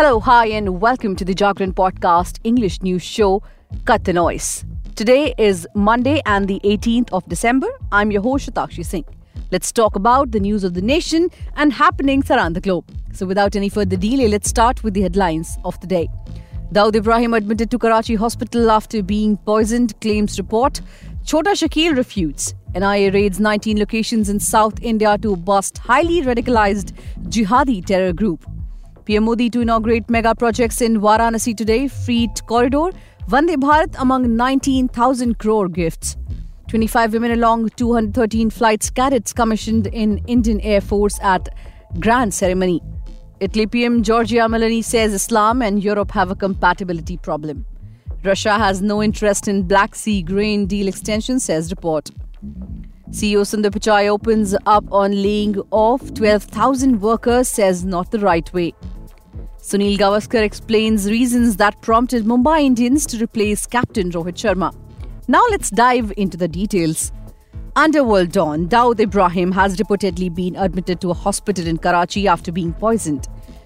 Hello, hi, and welcome to the Jagran Podcast English News Show, Cut the Noise. Today is Monday and the 18th of December. I'm your host, Shatakshi Singh. Let's talk about the news of the nation and happenings around the globe. So, without any further delay, let's start with the headlines of the day. Dawood Ibrahim admitted to Karachi hospital after being poisoned, claims report. Chhota Shakeel refutes. NIA raids 19 locations in South India to bust highly radicalized jihadi terror group. PM Modi to inaugurate mega projects in Varanasi today, Freight Corridor, Vande Bharat among 19,000 crore gifts. 25 women along 213 flights cadets commissioned in Indian Air Force at grand ceremony. Italy PM Giorgia Meloni says Islam and Europe have a compatibility problem. Russia has no interest in Black Sea grain deal extension, says report. CEO Sundar Pichai opens up on laying off 12,000 workers, says not the right way. Sunil Gavaskar explains reasons that prompted Mumbai Indians to replace captain Rohit Sharma. Now let's dive into the details. Underworld Don Dawood Ibrahim has reportedly been admitted to a hospital in Karachi after being poisoned.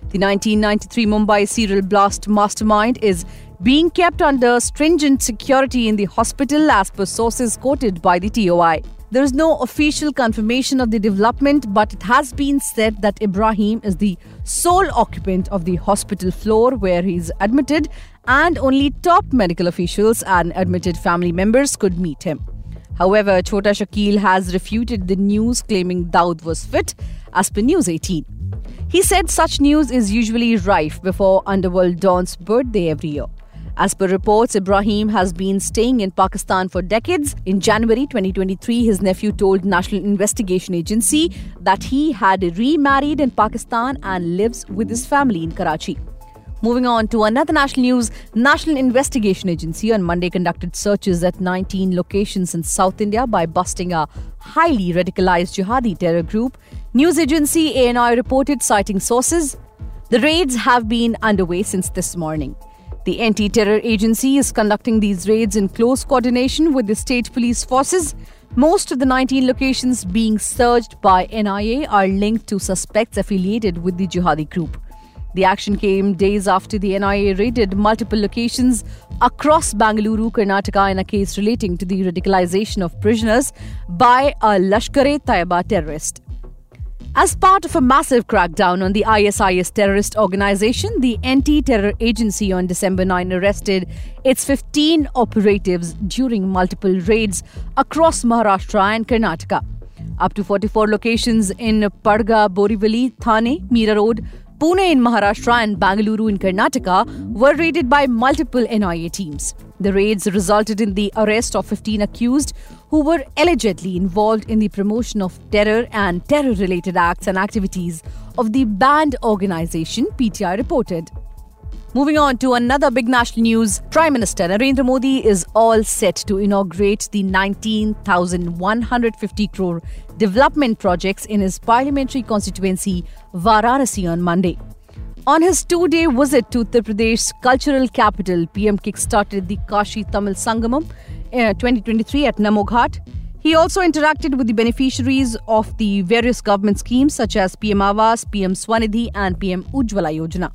The 1993 Mumbai serial blast mastermind is being kept under stringent security in the hospital as per sources quoted by the TOI. There is no official confirmation of the development, but it has been said that Ibrahim is the sole occupant of the hospital floor where he is admitted, and only top medical officials and admitted family members could meet him. However, Chhota Shakeel has refuted the news claiming Dawood was fit, as per News 18. He said such news is usually rife before Underworld Don's birthday every year. As per reports, Ibrahim has been staying in Pakistan for decades. In January 2023, his nephew told National Investigation Agency that he had remarried in Pakistan and lives with his family in Karachi. Moving on to another national news, National Investigation Agency on Monday conducted searches at 19 locations in South India by busting a highly radicalized jihadi terror group. News agency ANI reported citing sources. The raids have been underway since this morning. The anti terror agency is conducting these raids in close coordination with the state police forces. Most of the 19 locations being searched by NIA are linked to suspects affiliated with the jihadi group. The action came days after the NIA raided multiple locations across Bangalore, Karnataka in a case relating to the radicalization of prisoners by a Lashkar-e-Taiba terrorist. As part of a massive crackdown on the ISIS terrorist organization, the anti terror agency on December 9 arrested its 15 operatives during multiple raids across Maharashtra and Karnataka. Up to 44 locations in Padga, Borivali, Thane, Mira Road, Pune in Maharashtra and Bangalore in Karnataka were raided by multiple NIA teams. The raids resulted in the arrest of 15 accused who were allegedly involved in the promotion of terror and terror related acts and activities of the banned organization, PTI reported. Moving on to another big national news, Prime Minister Narendra Modi is all set to inaugurate the 19,150 crore development projects in his parliamentary constituency, Varanasi, on Monday. On his two day visit to Uttar Pradesh's cultural capital, PM kickstarted the Kashi Tamil Sangamam uh, 2023 at Namo Ghat. He also interacted with the beneficiaries of the various government schemes such as PM Awas, PM Swanidhi, and PM Ujjwala Yojana.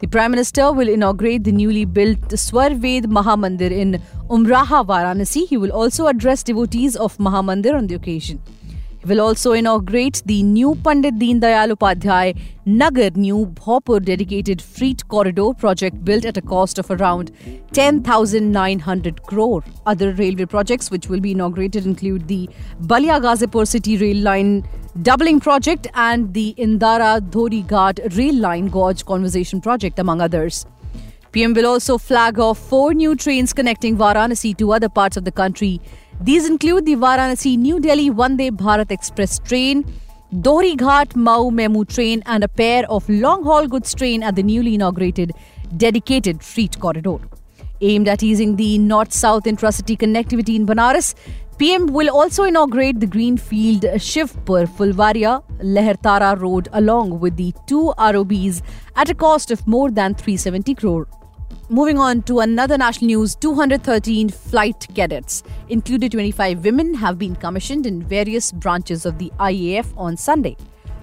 The Prime Minister will inaugurate the newly built Swarved Mahamandir in Umraha, Varanasi. He will also address devotees of Mahamandir on the occasion will also inaugurate the new Pandit Deen Dayal Upadhyay Nagar New Bhaupur dedicated freight corridor project built at a cost of around 10,900 crore. Other railway projects which will be inaugurated include the Balia Ghazipur City Rail Line doubling project and the Indara Dohri Ghat Rail Line Gauge Conversation project among others. PM will also flag off four new trains connecting Varanasi to other parts of the country these include the Varanasi New Delhi Vande Bharat Express train, Dohri Ghat Mau Memu train, and a pair of long haul goods train at the newly inaugurated dedicated freight corridor. Aimed at easing the north south intracity connectivity in Banaras, PM will also inaugurate the greenfield Shivpur Fulvaria Lehartara Road along with the two ROBs at a cost of more than 370 crore. Moving on to another national news 213 flight cadets, including 25 women, have been commissioned in various branches of the IAF on Sunday.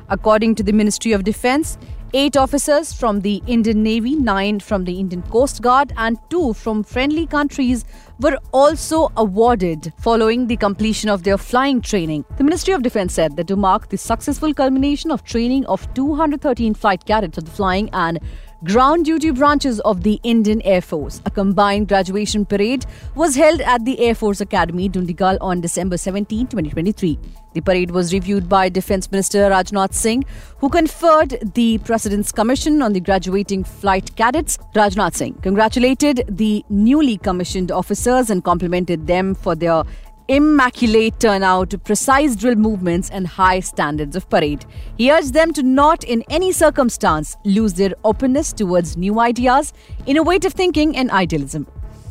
According to the Ministry of Defense, Eight officers from the Indian Navy, nine from the Indian Coast Guard, and two from friendly countries were also awarded following the completion of their flying training. The Ministry of Defense said that to mark the successful culmination of training of 213 flight cadets of the flying and ground duty branches of the Indian Air Force. A combined graduation parade was held at the Air Force Academy, Dundigal, on December 17, 2023. The parade was reviewed by Defense Minister Rajnath Singh, who conferred the President's Commission on the graduating flight cadets. Rajnath Singh congratulated the newly commissioned officers and complimented them for their immaculate turnout, precise drill movements, and high standards of parade. He urged them to not, in any circumstance, lose their openness towards new ideas, innovative thinking, and idealism.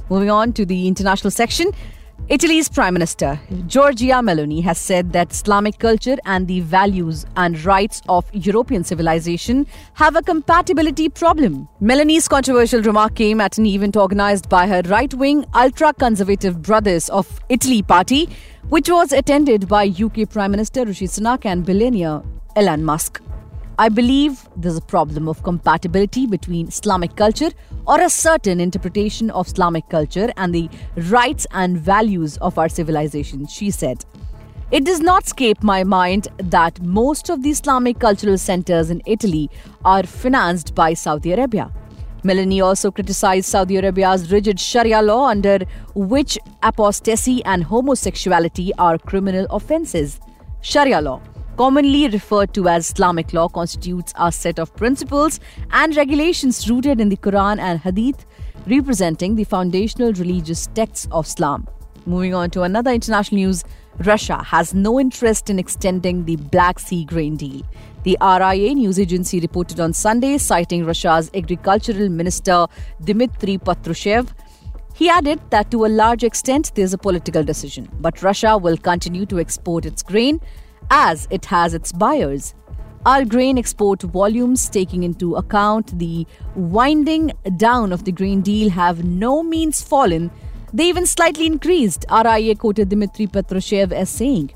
Moving on to the international section. Italy's Prime Minister, Giorgia Meloni, has said that Islamic culture and the values and rights of European civilization have a compatibility problem. Meloni's controversial remark came at an event organized by her right wing, ultra conservative Brothers of Italy party, which was attended by UK Prime Minister Rishi Sunak and billionaire Elon Musk. I believe there's a problem of compatibility between Islamic culture or a certain interpretation of Islamic culture and the rights and values of our civilization, she said. It does not escape my mind that most of the Islamic cultural centers in Italy are financed by Saudi Arabia. Meloni also criticized Saudi Arabia's rigid Sharia law under which apostasy and homosexuality are criminal offenses. Sharia law commonly referred to as Islamic law, constitutes a set of principles and regulations rooted in the Quran and Hadith, representing the foundational religious texts of Islam. Moving on to another international news, Russia has no interest in extending the Black Sea grain deal. The RIA news agency reported on Sunday, citing Russia's agricultural minister Dmitry Patrushev. He added that to a large extent there's a political decision, but Russia will continue to export its grain as it has its buyers. Our grain export volumes, taking into account the winding down of the grain deal, have no means fallen. They even slightly increased, RIA quoted Dmitry Patrushev as saying.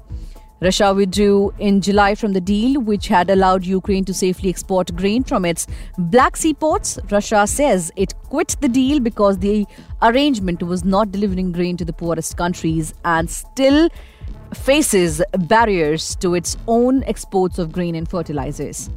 Russia withdrew in July from the deal, which had allowed Ukraine to safely export grain from its Black Sea ports. Russia says it quit the deal because the arrangement was not delivering grain to the poorest countries and still faces barriers to its own exports of grain and fertilizers.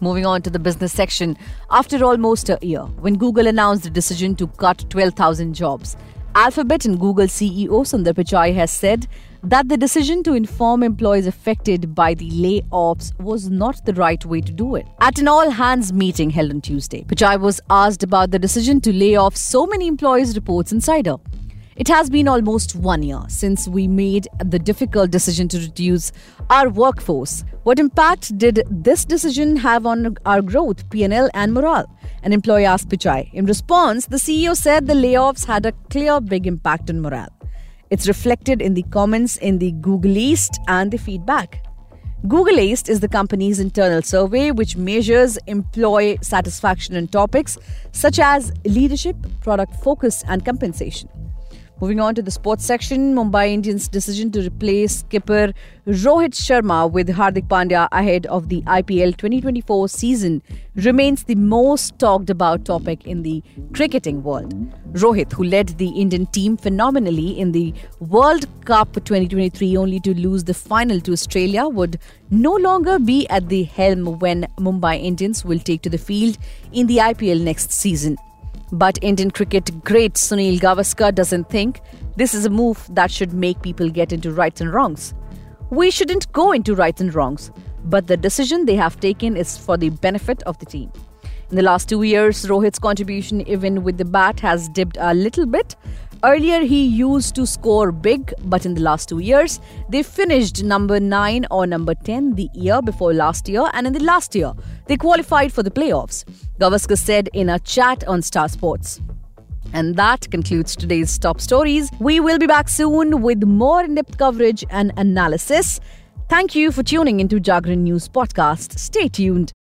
Moving on to the business section, after almost a year, when Google announced the decision to cut 12,000 jobs, Alphabet and Google CEO Sundar Pichai has said that the decision to inform employees affected by the layoffs was not the right way to do it. At an all hands meeting held on Tuesday, Pichai was asked about the decision to lay off so many employees, reports Insider. It has been almost one year since we made the difficult decision to reduce our workforce. What impact did this decision have on our growth, PNL, and morale? An employee asked Pichai. In response, the CEO said the layoffs had a clear big impact on morale. It's reflected in the comments in the Googlegeist and the feedback. Googlegeist is the company's internal survey which measures employee satisfaction on topics such as leadership, product focus, and compensation. Moving on to the sports section, Mumbai Indians' decision to replace skipper Rohit Sharma with Hardik Pandya ahead of the IPL 2024 season remains the most talked about topic in the cricketing world. Rohit, who led the Indian team phenomenally in the World Cup 2023 only to lose the final to Australia, would no longer be at the helm when Mumbai Indians will take to the field in the IPL next season. But Indian cricket great Sunil Gavaskar doesn't think this is a move that should make people get into rights and wrongs. We shouldn't go into rights and wrongs, but the decision they have taken is for the benefit of the team. In the last two years, Rohit's contribution, even with the bat, has dipped a little bit, Earlier, he used to score big, but in the last two years, they finished number 9 or number 10 the year before last year, and in the last year, they qualified for the playoffs, Gavaskar said in a chat on Star Sports. And that concludes today's top stories. We will be back soon with more in depth coverage and analysis. Thank you for tuning into Jagran News Podcast. Stay tuned.